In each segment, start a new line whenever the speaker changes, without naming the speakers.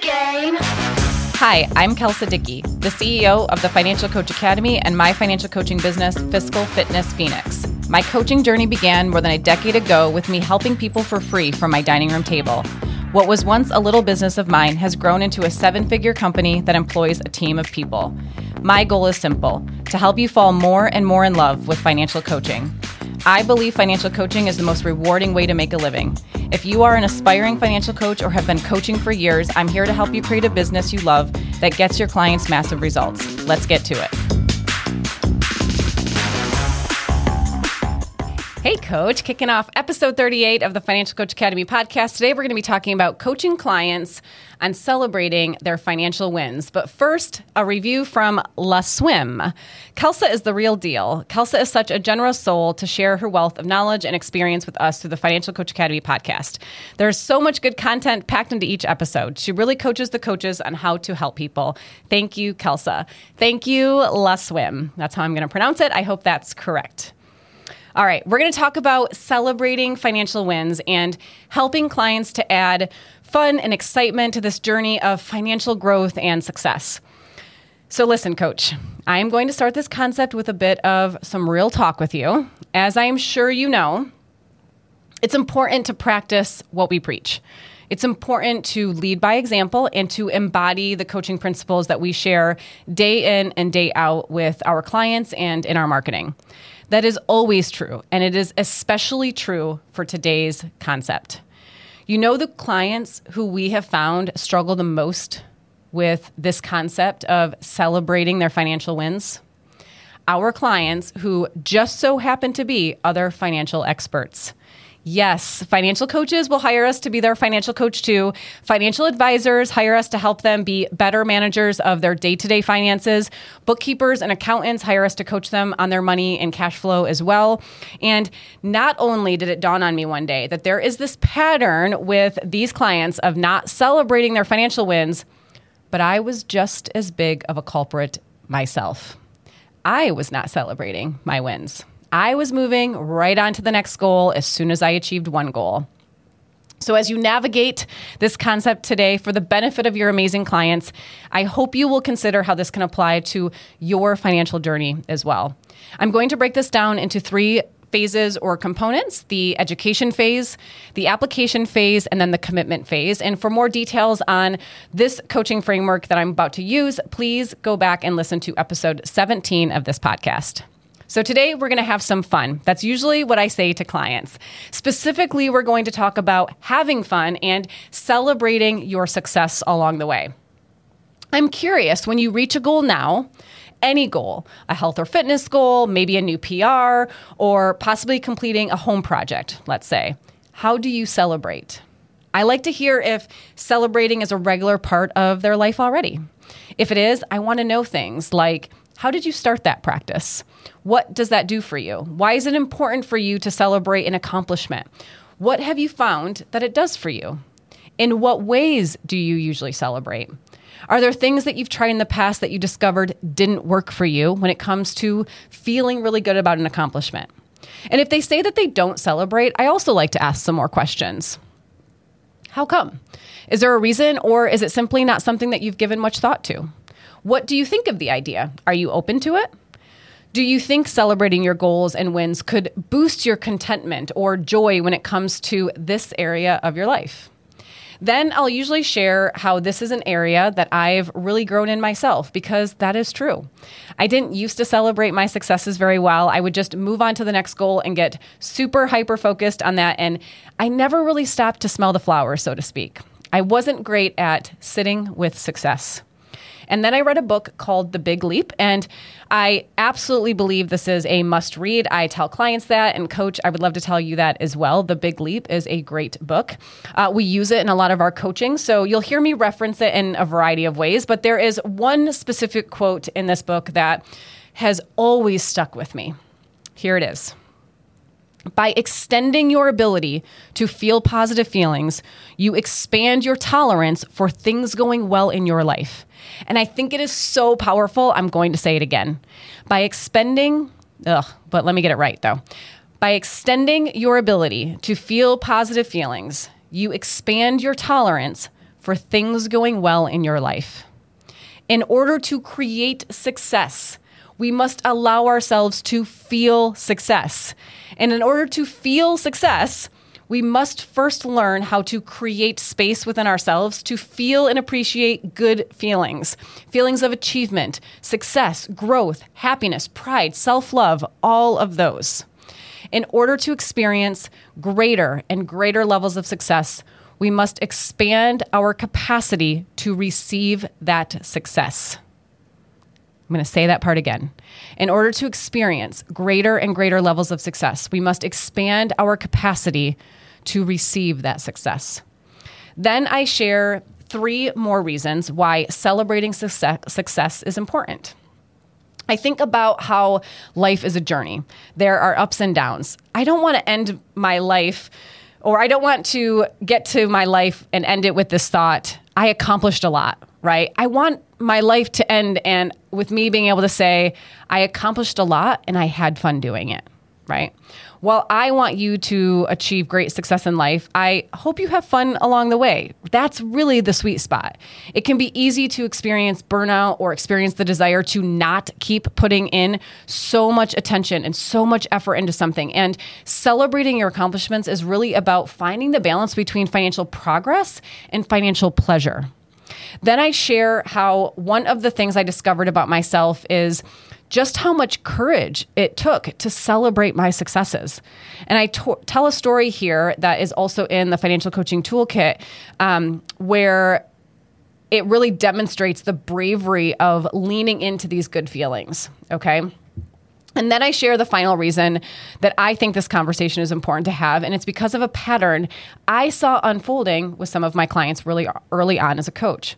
game.
Hi, I'm Kelsa Dickey, the CEO of the Financial Coach Academy and my financial coaching business, Fiscal Fitness Phoenix. My coaching journey began more than a decade ago with me helping people for free from my dining room table. What was once a little business of mine has grown into a seven figure company that employs a team of people. My goal is simple to help you fall more and more in love with financial coaching. I believe financial coaching is the most rewarding way to make a living. If you are an aspiring financial coach or have been coaching for years, I'm here to help you create a business you love that gets your clients massive results. Let's get to it. Hey, Coach, kicking off episode 38 of the Financial Coach Academy podcast. Today, we're going to be talking about coaching clients and celebrating their financial wins. But first, a review from La Swim. Kelsa is the real deal. Kelsa is such a generous soul to share her wealth of knowledge and experience with us through the Financial Coach Academy podcast. There's so much good content packed into each episode. She really coaches the coaches on how to help people. Thank you, Kelsa. Thank you, La Swim. That's how I'm going to pronounce it. I hope that's correct. All right, we're going to talk about celebrating financial wins and helping clients to add fun and excitement to this journey of financial growth and success. So, listen, coach, I am going to start this concept with a bit of some real talk with you. As I am sure you know, it's important to practice what we preach. It's important to lead by example and to embody the coaching principles that we share day in and day out with our clients and in our marketing. That is always true, and it is especially true for today's concept. You know, the clients who we have found struggle the most with this concept of celebrating their financial wins? Our clients who just so happen to be other financial experts. Yes, financial coaches will hire us to be their financial coach too. Financial advisors hire us to help them be better managers of their day to day finances. Bookkeepers and accountants hire us to coach them on their money and cash flow as well. And not only did it dawn on me one day that there is this pattern with these clients of not celebrating their financial wins, but I was just as big of a culprit myself. I was not celebrating my wins. I was moving right on to the next goal as soon as I achieved one goal. So, as you navigate this concept today for the benefit of your amazing clients, I hope you will consider how this can apply to your financial journey as well. I'm going to break this down into three phases or components the education phase, the application phase, and then the commitment phase. And for more details on this coaching framework that I'm about to use, please go back and listen to episode 17 of this podcast. So, today we're going to have some fun. That's usually what I say to clients. Specifically, we're going to talk about having fun and celebrating your success along the way. I'm curious when you reach a goal now, any goal, a health or fitness goal, maybe a new PR, or possibly completing a home project, let's say, how do you celebrate? I like to hear if celebrating is a regular part of their life already. If it is, I want to know things like how did you start that practice? What does that do for you? Why is it important for you to celebrate an accomplishment? What have you found that it does for you? In what ways do you usually celebrate? Are there things that you've tried in the past that you discovered didn't work for you when it comes to feeling really good about an accomplishment? And if they say that they don't celebrate, I also like to ask some more questions. How come? Is there a reason, or is it simply not something that you've given much thought to? What do you think of the idea? Are you open to it? Do you think celebrating your goals and wins could boost your contentment or joy when it comes to this area of your life? Then I'll usually share how this is an area that I've really grown in myself because that is true. I didn't used to celebrate my successes very well. I would just move on to the next goal and get super hyper focused on that. And I never really stopped to smell the flowers, so to speak. I wasn't great at sitting with success. And then I read a book called The Big Leap, and I absolutely believe this is a must read. I tell clients that, and coach, I would love to tell you that as well. The Big Leap is a great book. Uh, we use it in a lot of our coaching, so you'll hear me reference it in a variety of ways, but there is one specific quote in this book that has always stuck with me. Here it is. By extending your ability to feel positive feelings, you expand your tolerance for things going well in your life. And I think it is so powerful. I'm going to say it again. By expending, ugh, but let me get it right though. By extending your ability to feel positive feelings, you expand your tolerance for things going well in your life. In order to create success, we must allow ourselves to feel success. And in order to feel success, we must first learn how to create space within ourselves to feel and appreciate good feelings feelings of achievement, success, growth, happiness, pride, self love, all of those. In order to experience greater and greater levels of success, we must expand our capacity to receive that success. I'm going to say that part again. In order to experience greater and greater levels of success, we must expand our capacity to receive that success. Then I share three more reasons why celebrating success, success is important. I think about how life is a journey. There are ups and downs. I don't want to end my life, or I don't want to get to my life and end it with this thought I accomplished a lot, right? I want my life to end and with me being able to say, I accomplished a lot and I had fun doing it, right? While I want you to achieve great success in life, I hope you have fun along the way. That's really the sweet spot. It can be easy to experience burnout or experience the desire to not keep putting in so much attention and so much effort into something. And celebrating your accomplishments is really about finding the balance between financial progress and financial pleasure. Then I share how one of the things I discovered about myself is just how much courage it took to celebrate my successes. And I to- tell a story here that is also in the financial coaching toolkit um, where it really demonstrates the bravery of leaning into these good feelings. Okay. And then I share the final reason that I think this conversation is important to have. And it's because of a pattern I saw unfolding with some of my clients really early on as a coach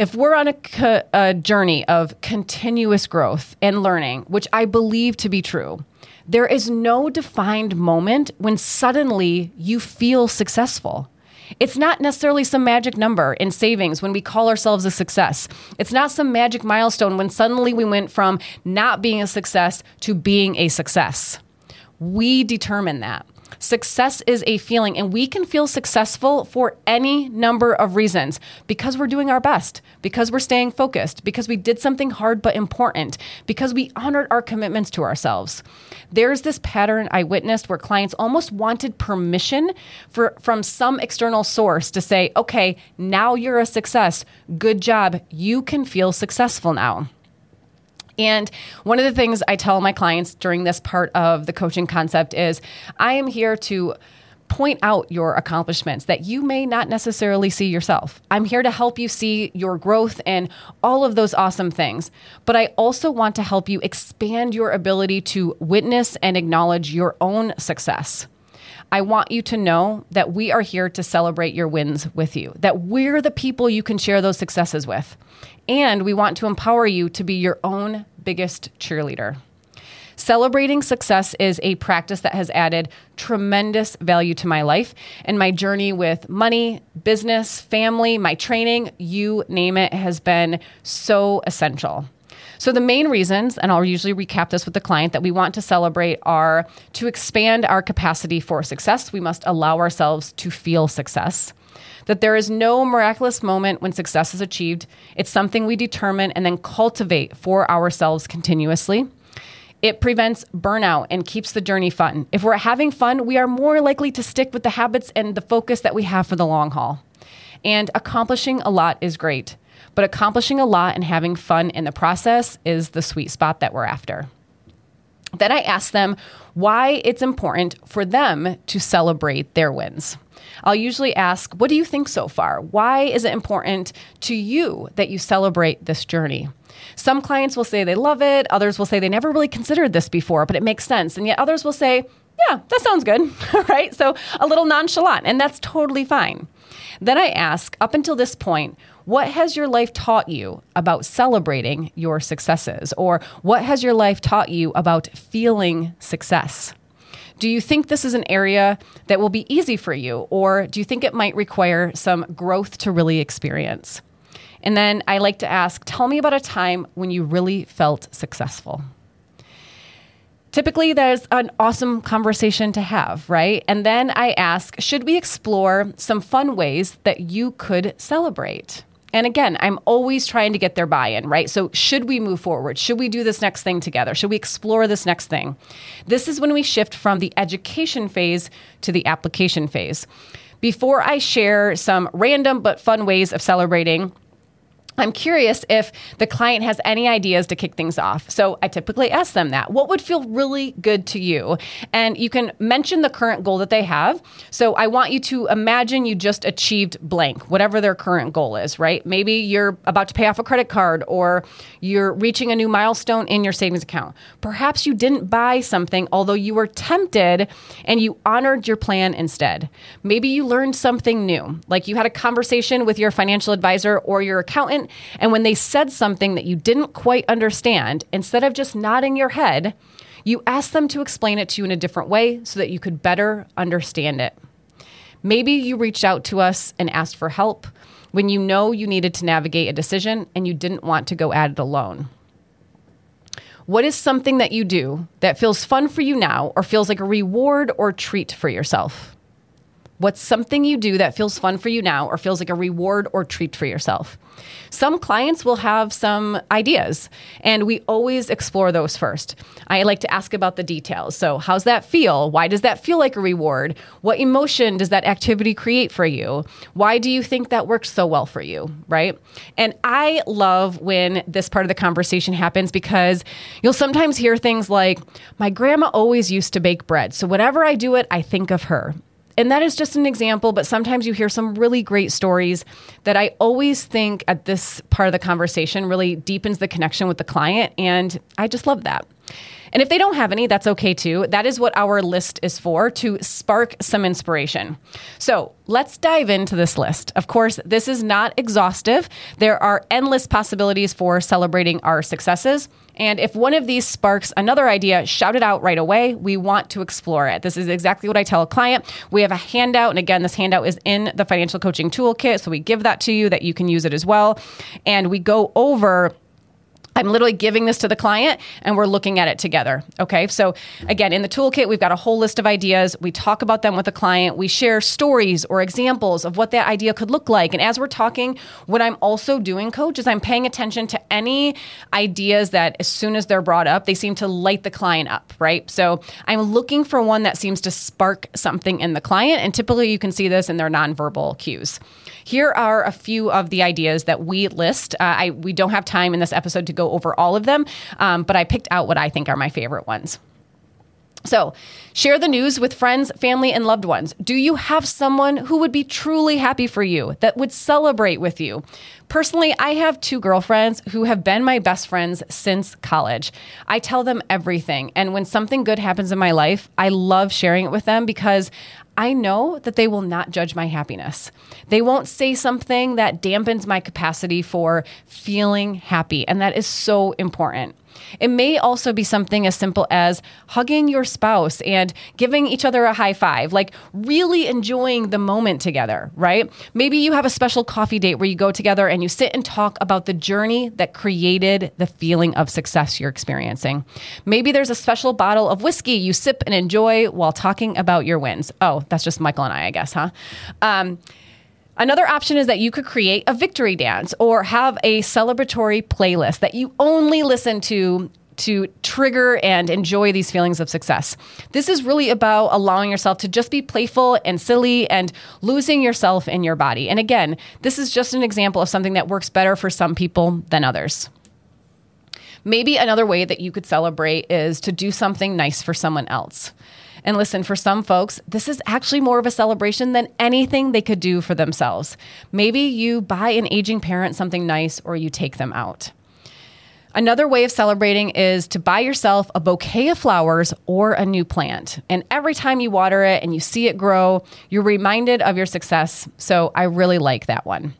if we're on a, a journey of continuous growth and learning, which I believe to be true, there is no defined moment when suddenly you feel successful. It's not necessarily some magic number in savings when we call ourselves a success. It's not some magic milestone when suddenly we went from not being a success to being a success. We determine that. Success is a feeling, and we can feel successful for any number of reasons because we're doing our best, because we're staying focused, because we did something hard but important, because we honored our commitments to ourselves. There's this pattern I witnessed where clients almost wanted permission for, from some external source to say, okay, now you're a success. Good job. You can feel successful now. And one of the things I tell my clients during this part of the coaching concept is I am here to point out your accomplishments that you may not necessarily see yourself. I'm here to help you see your growth and all of those awesome things. But I also want to help you expand your ability to witness and acknowledge your own success. I want you to know that we are here to celebrate your wins with you, that we're the people you can share those successes with. And we want to empower you to be your own biggest cheerleader. Celebrating success is a practice that has added tremendous value to my life and my journey with money, business, family, my training, you name it, has been so essential. So, the main reasons, and I'll usually recap this with the client, that we want to celebrate are to expand our capacity for success, we must allow ourselves to feel success that there is no miraculous moment when success is achieved. It's something we determine and then cultivate for ourselves continuously. It prevents burnout and keeps the journey fun. If we're having fun, we are more likely to stick with the habits and the focus that we have for the long haul. And accomplishing a lot is great, but accomplishing a lot and having fun in the process is the sweet spot that we're after. Then I ask them why it's important for them to celebrate their wins. I'll usually ask, What do you think so far? Why is it important to you that you celebrate this journey? Some clients will say they love it, others will say they never really considered this before, but it makes sense. And yet others will say, Yeah, that sounds good, right? So a little nonchalant, and that's totally fine. Then I ask, up until this point, what has your life taught you about celebrating your successes? Or what has your life taught you about feeling success? Do you think this is an area that will be easy for you, or do you think it might require some growth to really experience? And then I like to ask, tell me about a time when you really felt successful. Typically, there's an awesome conversation to have, right? And then I ask, should we explore some fun ways that you could celebrate? And again, I'm always trying to get their buy in, right? So, should we move forward? Should we do this next thing together? Should we explore this next thing? This is when we shift from the education phase to the application phase. Before I share some random but fun ways of celebrating, I'm curious if the client has any ideas to kick things off. So I typically ask them that. What would feel really good to you? And you can mention the current goal that they have. So I want you to imagine you just achieved blank, whatever their current goal is, right? Maybe you're about to pay off a credit card or you're reaching a new milestone in your savings account. Perhaps you didn't buy something, although you were tempted and you honored your plan instead. Maybe you learned something new, like you had a conversation with your financial advisor or your accountant and when they said something that you didn't quite understand, instead of just nodding your head, you asked them to explain it to you in a different way so that you could better understand it. Maybe you reached out to us and asked for help when you know you needed to navigate a decision and you didn't want to go at it alone. What is something that you do that feels fun for you now or feels like a reward or treat for yourself? What's something you do that feels fun for you now or feels like a reward or treat for yourself? Some clients will have some ideas, and we always explore those first. I like to ask about the details. So, how's that feel? Why does that feel like a reward? What emotion does that activity create for you? Why do you think that works so well for you? Right? And I love when this part of the conversation happens because you'll sometimes hear things like, My grandma always used to bake bread. So, whenever I do it, I think of her. And that is just an example, but sometimes you hear some really great stories that I always think at this part of the conversation really deepens the connection with the client. And I just love that. And if they don't have any, that's okay too. That is what our list is for to spark some inspiration. So let's dive into this list. Of course, this is not exhaustive. There are endless possibilities for celebrating our successes. And if one of these sparks another idea, shout it out right away. We want to explore it. This is exactly what I tell a client. We have a handout. And again, this handout is in the financial coaching toolkit. So we give that to you that you can use it as well. And we go over I'm literally giving this to the client and we're looking at it together. Okay. So, again, in the toolkit, we've got a whole list of ideas. We talk about them with the client. We share stories or examples of what that idea could look like. And as we're talking, what I'm also doing, coach, is I'm paying attention to any ideas that as soon as they're brought up, they seem to light the client up, right? So, I'm looking for one that seems to spark something in the client. And typically, you can see this in their nonverbal cues. Here are a few of the ideas that we list. Uh, I, we don't have time in this episode to go over all of them, um, but I picked out what I think are my favorite ones. So, share the news with friends, family, and loved ones. Do you have someone who would be truly happy for you, that would celebrate with you? Personally, I have two girlfriends who have been my best friends since college. I tell them everything. And when something good happens in my life, I love sharing it with them because I know that they will not judge my happiness. They won't say something that dampens my capacity for feeling happy. And that is so important. It may also be something as simple as hugging your spouse and giving each other a high five, like really enjoying the moment together, right? Maybe you have a special coffee date where you go together and you sit and talk about the journey that created the feeling of success you're experiencing. Maybe there's a special bottle of whiskey you sip and enjoy while talking about your wins. Oh, that's just Michael and I, I guess, huh? Um, Another option is that you could create a victory dance or have a celebratory playlist that you only listen to to trigger and enjoy these feelings of success. This is really about allowing yourself to just be playful and silly and losing yourself in your body. And again, this is just an example of something that works better for some people than others. Maybe another way that you could celebrate is to do something nice for someone else. And listen, for some folks, this is actually more of a celebration than anything they could do for themselves. Maybe you buy an aging parent something nice or you take them out. Another way of celebrating is to buy yourself a bouquet of flowers or a new plant. And every time you water it and you see it grow, you're reminded of your success. So I really like that one.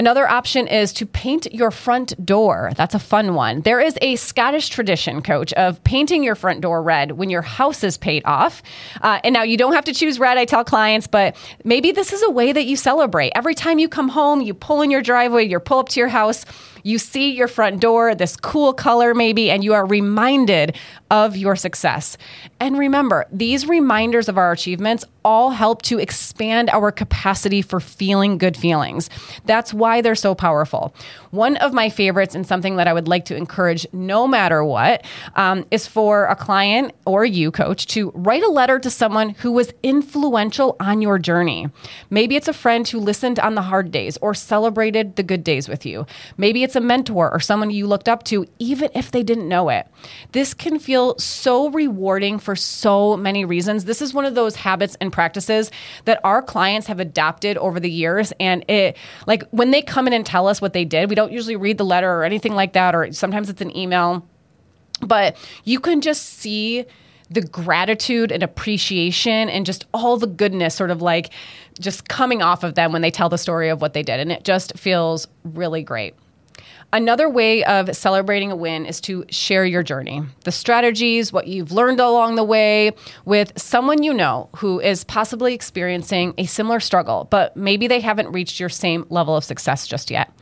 Another option is to paint your front door. That's a fun one. There is a Scottish tradition, coach, of painting your front door red when your house is paid off. Uh, and now you don't have to choose red, I tell clients, but maybe this is a way that you celebrate. Every time you come home, you pull in your driveway, you pull up to your house, You see your front door, this cool color maybe, and you are reminded of your success. And remember, these reminders of our achievements all help to expand our capacity for feeling good feelings. That's why they're so powerful. One of my favorites, and something that I would like to encourage no matter what, um, is for a client or you, coach, to write a letter to someone who was influential on your journey. Maybe it's a friend who listened on the hard days or celebrated the good days with you. Maybe it's a mentor or someone you looked up to, even if they didn't know it. This can feel so rewarding for so many reasons. This is one of those habits and practices that our clients have adopted over the years. And it, like, when they come in and tell us what they did, we don't usually read the letter or anything like that, or sometimes it's an email. But you can just see the gratitude and appreciation and just all the goodness sort of like just coming off of them when they tell the story of what they did. And it just feels really great. Another way of celebrating a win is to share your journey, the strategies, what you've learned along the way with someone you know who is possibly experiencing a similar struggle, but maybe they haven't reached your same level of success just yet.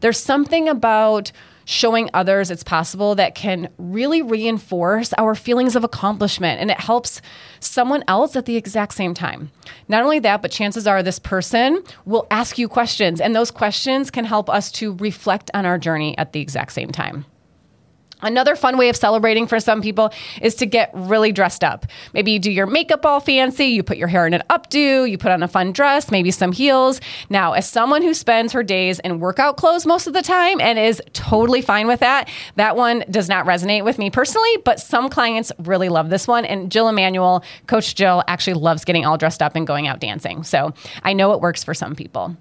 There's something about showing others it's possible that can really reinforce our feelings of accomplishment and it helps someone else at the exact same time. Not only that, but chances are this person will ask you questions and those questions can help us to reflect on our journey at the exact same time. Another fun way of celebrating for some people is to get really dressed up. Maybe you do your makeup all fancy, you put your hair in an updo, you put on a fun dress, maybe some heels. Now, as someone who spends her days in workout clothes most of the time and is totally fine with that, that one does not resonate with me personally, but some clients really love this one. And Jill Emanuel, Coach Jill, actually loves getting all dressed up and going out dancing. So I know it works for some people.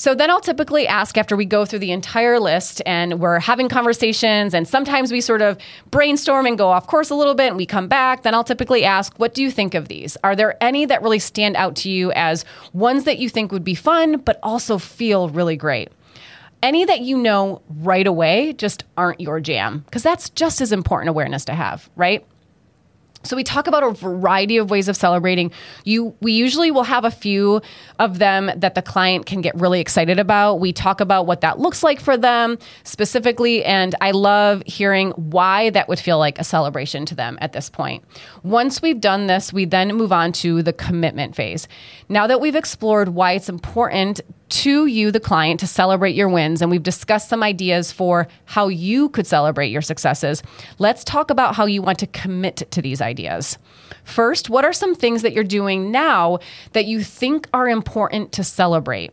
So then I'll typically ask after we go through the entire list and we're having conversations, and sometimes we sort of brainstorm and go off course a little bit and we come back. Then I'll typically ask, What do you think of these? Are there any that really stand out to you as ones that you think would be fun, but also feel really great? Any that you know right away just aren't your jam, because that's just as important awareness to have, right? So we talk about a variety of ways of celebrating. You we usually will have a few of them that the client can get really excited about. We talk about what that looks like for them specifically and I love hearing why that would feel like a celebration to them at this point. Once we've done this, we then move on to the commitment phase. Now that we've explored why it's important to you, the client, to celebrate your wins. And we've discussed some ideas for how you could celebrate your successes. Let's talk about how you want to commit to these ideas. First, what are some things that you're doing now that you think are important to celebrate?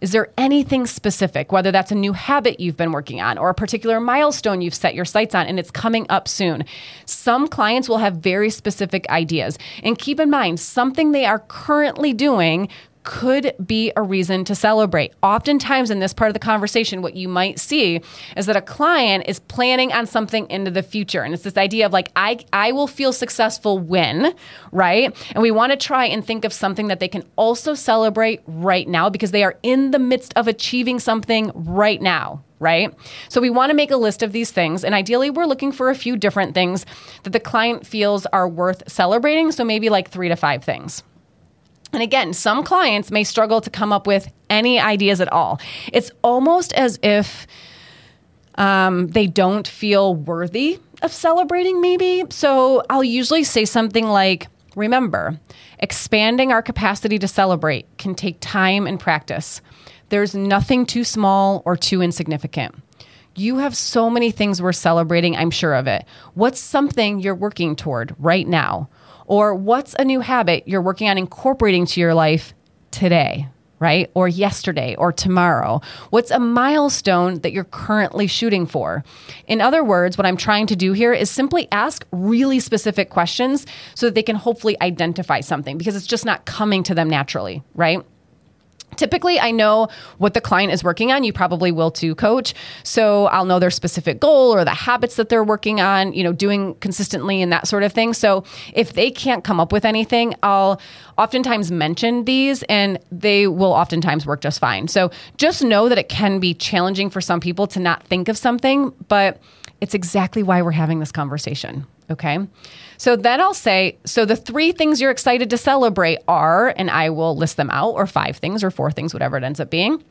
Is there anything specific, whether that's a new habit you've been working on or a particular milestone you've set your sights on and it's coming up soon? Some clients will have very specific ideas. And keep in mind, something they are currently doing could be a reason to celebrate. Oftentimes, in this part of the conversation, what you might see is that a client is planning on something into the future. And it's this idea of like, I, I will feel successful when, right? And we want to try and think of something that they can also celebrate right now because they are in the midst of achieving something right now, right? So we want to make a list of these things. And ideally, we're looking for a few different things that the client feels are worth celebrating. So maybe like three to five things. And again, some clients may struggle to come up with any ideas at all. It's almost as if um, they don't feel worthy of celebrating, maybe. So I'll usually say something like, Remember, expanding our capacity to celebrate can take time and practice. There's nothing too small or too insignificant. You have so many things worth celebrating, I'm sure of it. What's something you're working toward right now? Or what's a new habit you're working on incorporating to your life today? right? Or yesterday or tomorrow? What's a milestone that you're currently shooting for? In other words, what I'm trying to do here is simply ask really specific questions so that they can hopefully identify something because it's just not coming to them naturally, right? Typically, I know what the client is working on. You probably will too, coach. So I'll know their specific goal or the habits that they're working on, you know, doing consistently and that sort of thing. So if they can't come up with anything, I'll oftentimes mention these and they will oftentimes work just fine. So just know that it can be challenging for some people to not think of something, but it's exactly why we're having this conversation. Okay. So then I'll say, so the three things you're excited to celebrate are, and I will list them out, or five things, or four things, whatever it ends up being.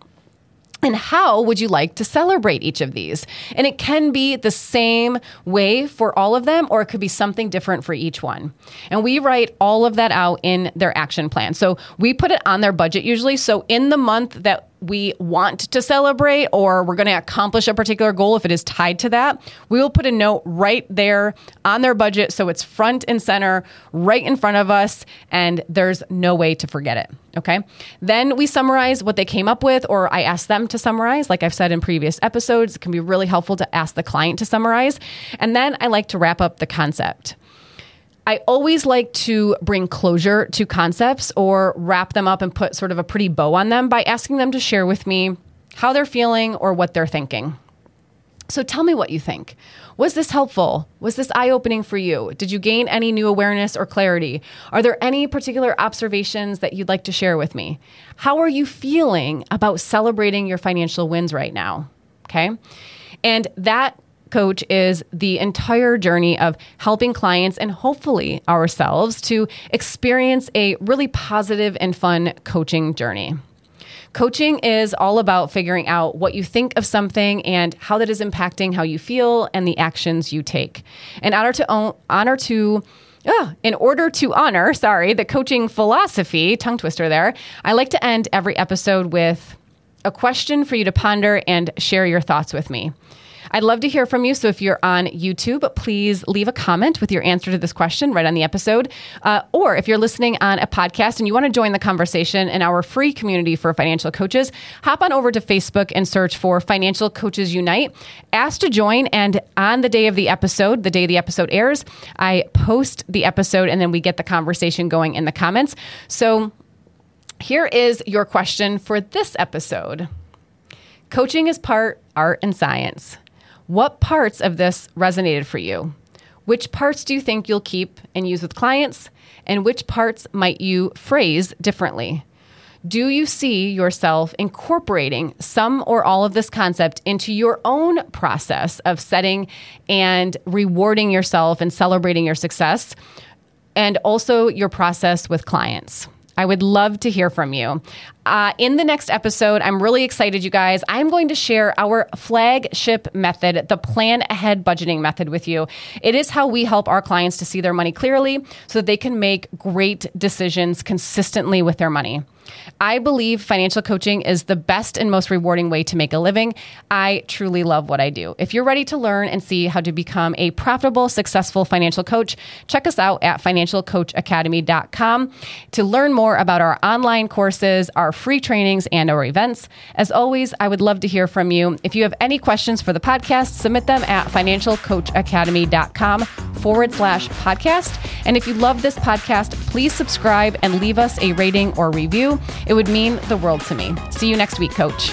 And how would you like to celebrate each of these? And it can be the same way for all of them, or it could be something different for each one. And we write all of that out in their action plan. So we put it on their budget usually. So in the month that we want to celebrate or we're going to accomplish a particular goal if it is tied to that, we will put a note right there on their budget so it's front and center, right in front of us, and there's no way to forget it. Okay. Then we summarize what they came up with, or I ask them to summarize. Like I've said in previous episodes, it can be really helpful to ask the client to summarize. And then I like to wrap up the concept. I always like to bring closure to concepts or wrap them up and put sort of a pretty bow on them by asking them to share with me how they're feeling or what they're thinking. So tell me what you think. Was this helpful? Was this eye opening for you? Did you gain any new awareness or clarity? Are there any particular observations that you'd like to share with me? How are you feeling about celebrating your financial wins right now? Okay. And that coach is the entire journey of helping clients and hopefully ourselves to experience a really positive and fun coaching journey. Coaching is all about figuring out what you think of something and how that is impacting how you feel and the actions you take. In honor to own, honor to Oh, in order to honor, sorry, the coaching philosophy, tongue twister there, I like to end every episode with a question for you to ponder and share your thoughts with me. I'd love to hear from you. So if you're on YouTube, please leave a comment with your answer to this question right on the episode. Uh, or if you're listening on a podcast and you want to join the conversation in our free community for financial coaches, hop on over to Facebook and search for Financial Coaches Unite. Ask to join, and on the day of the episode, the day the episode airs, I post the episode and then we get the conversation going in the comments. So here is your question for this episode. Coaching is part art and science. What parts of this resonated for you? Which parts do you think you'll keep and use with clients? And which parts might you phrase differently? Do you see yourself incorporating some or all of this concept into your own process of setting and rewarding yourself and celebrating your success? And also your process with clients. I would love to hear from you. Uh, in the next episode, I'm really excited, you guys. I'm going to share our flagship method, the plan ahead budgeting method, with you. It is how we help our clients to see their money clearly so that they can make great decisions consistently with their money. I believe financial coaching is the best and most rewarding way to make a living. I truly love what I do. If you're ready to learn and see how to become a profitable, successful financial coach, check us out at financialcoachacademy.com to learn more about our online courses, our free trainings, and our events. As always, I would love to hear from you. If you have any questions for the podcast, submit them at financialcoachacademy.com forward slash podcast. And if you love this podcast, please subscribe and leave us a rating or review. It would mean the world to me. See you next week, coach.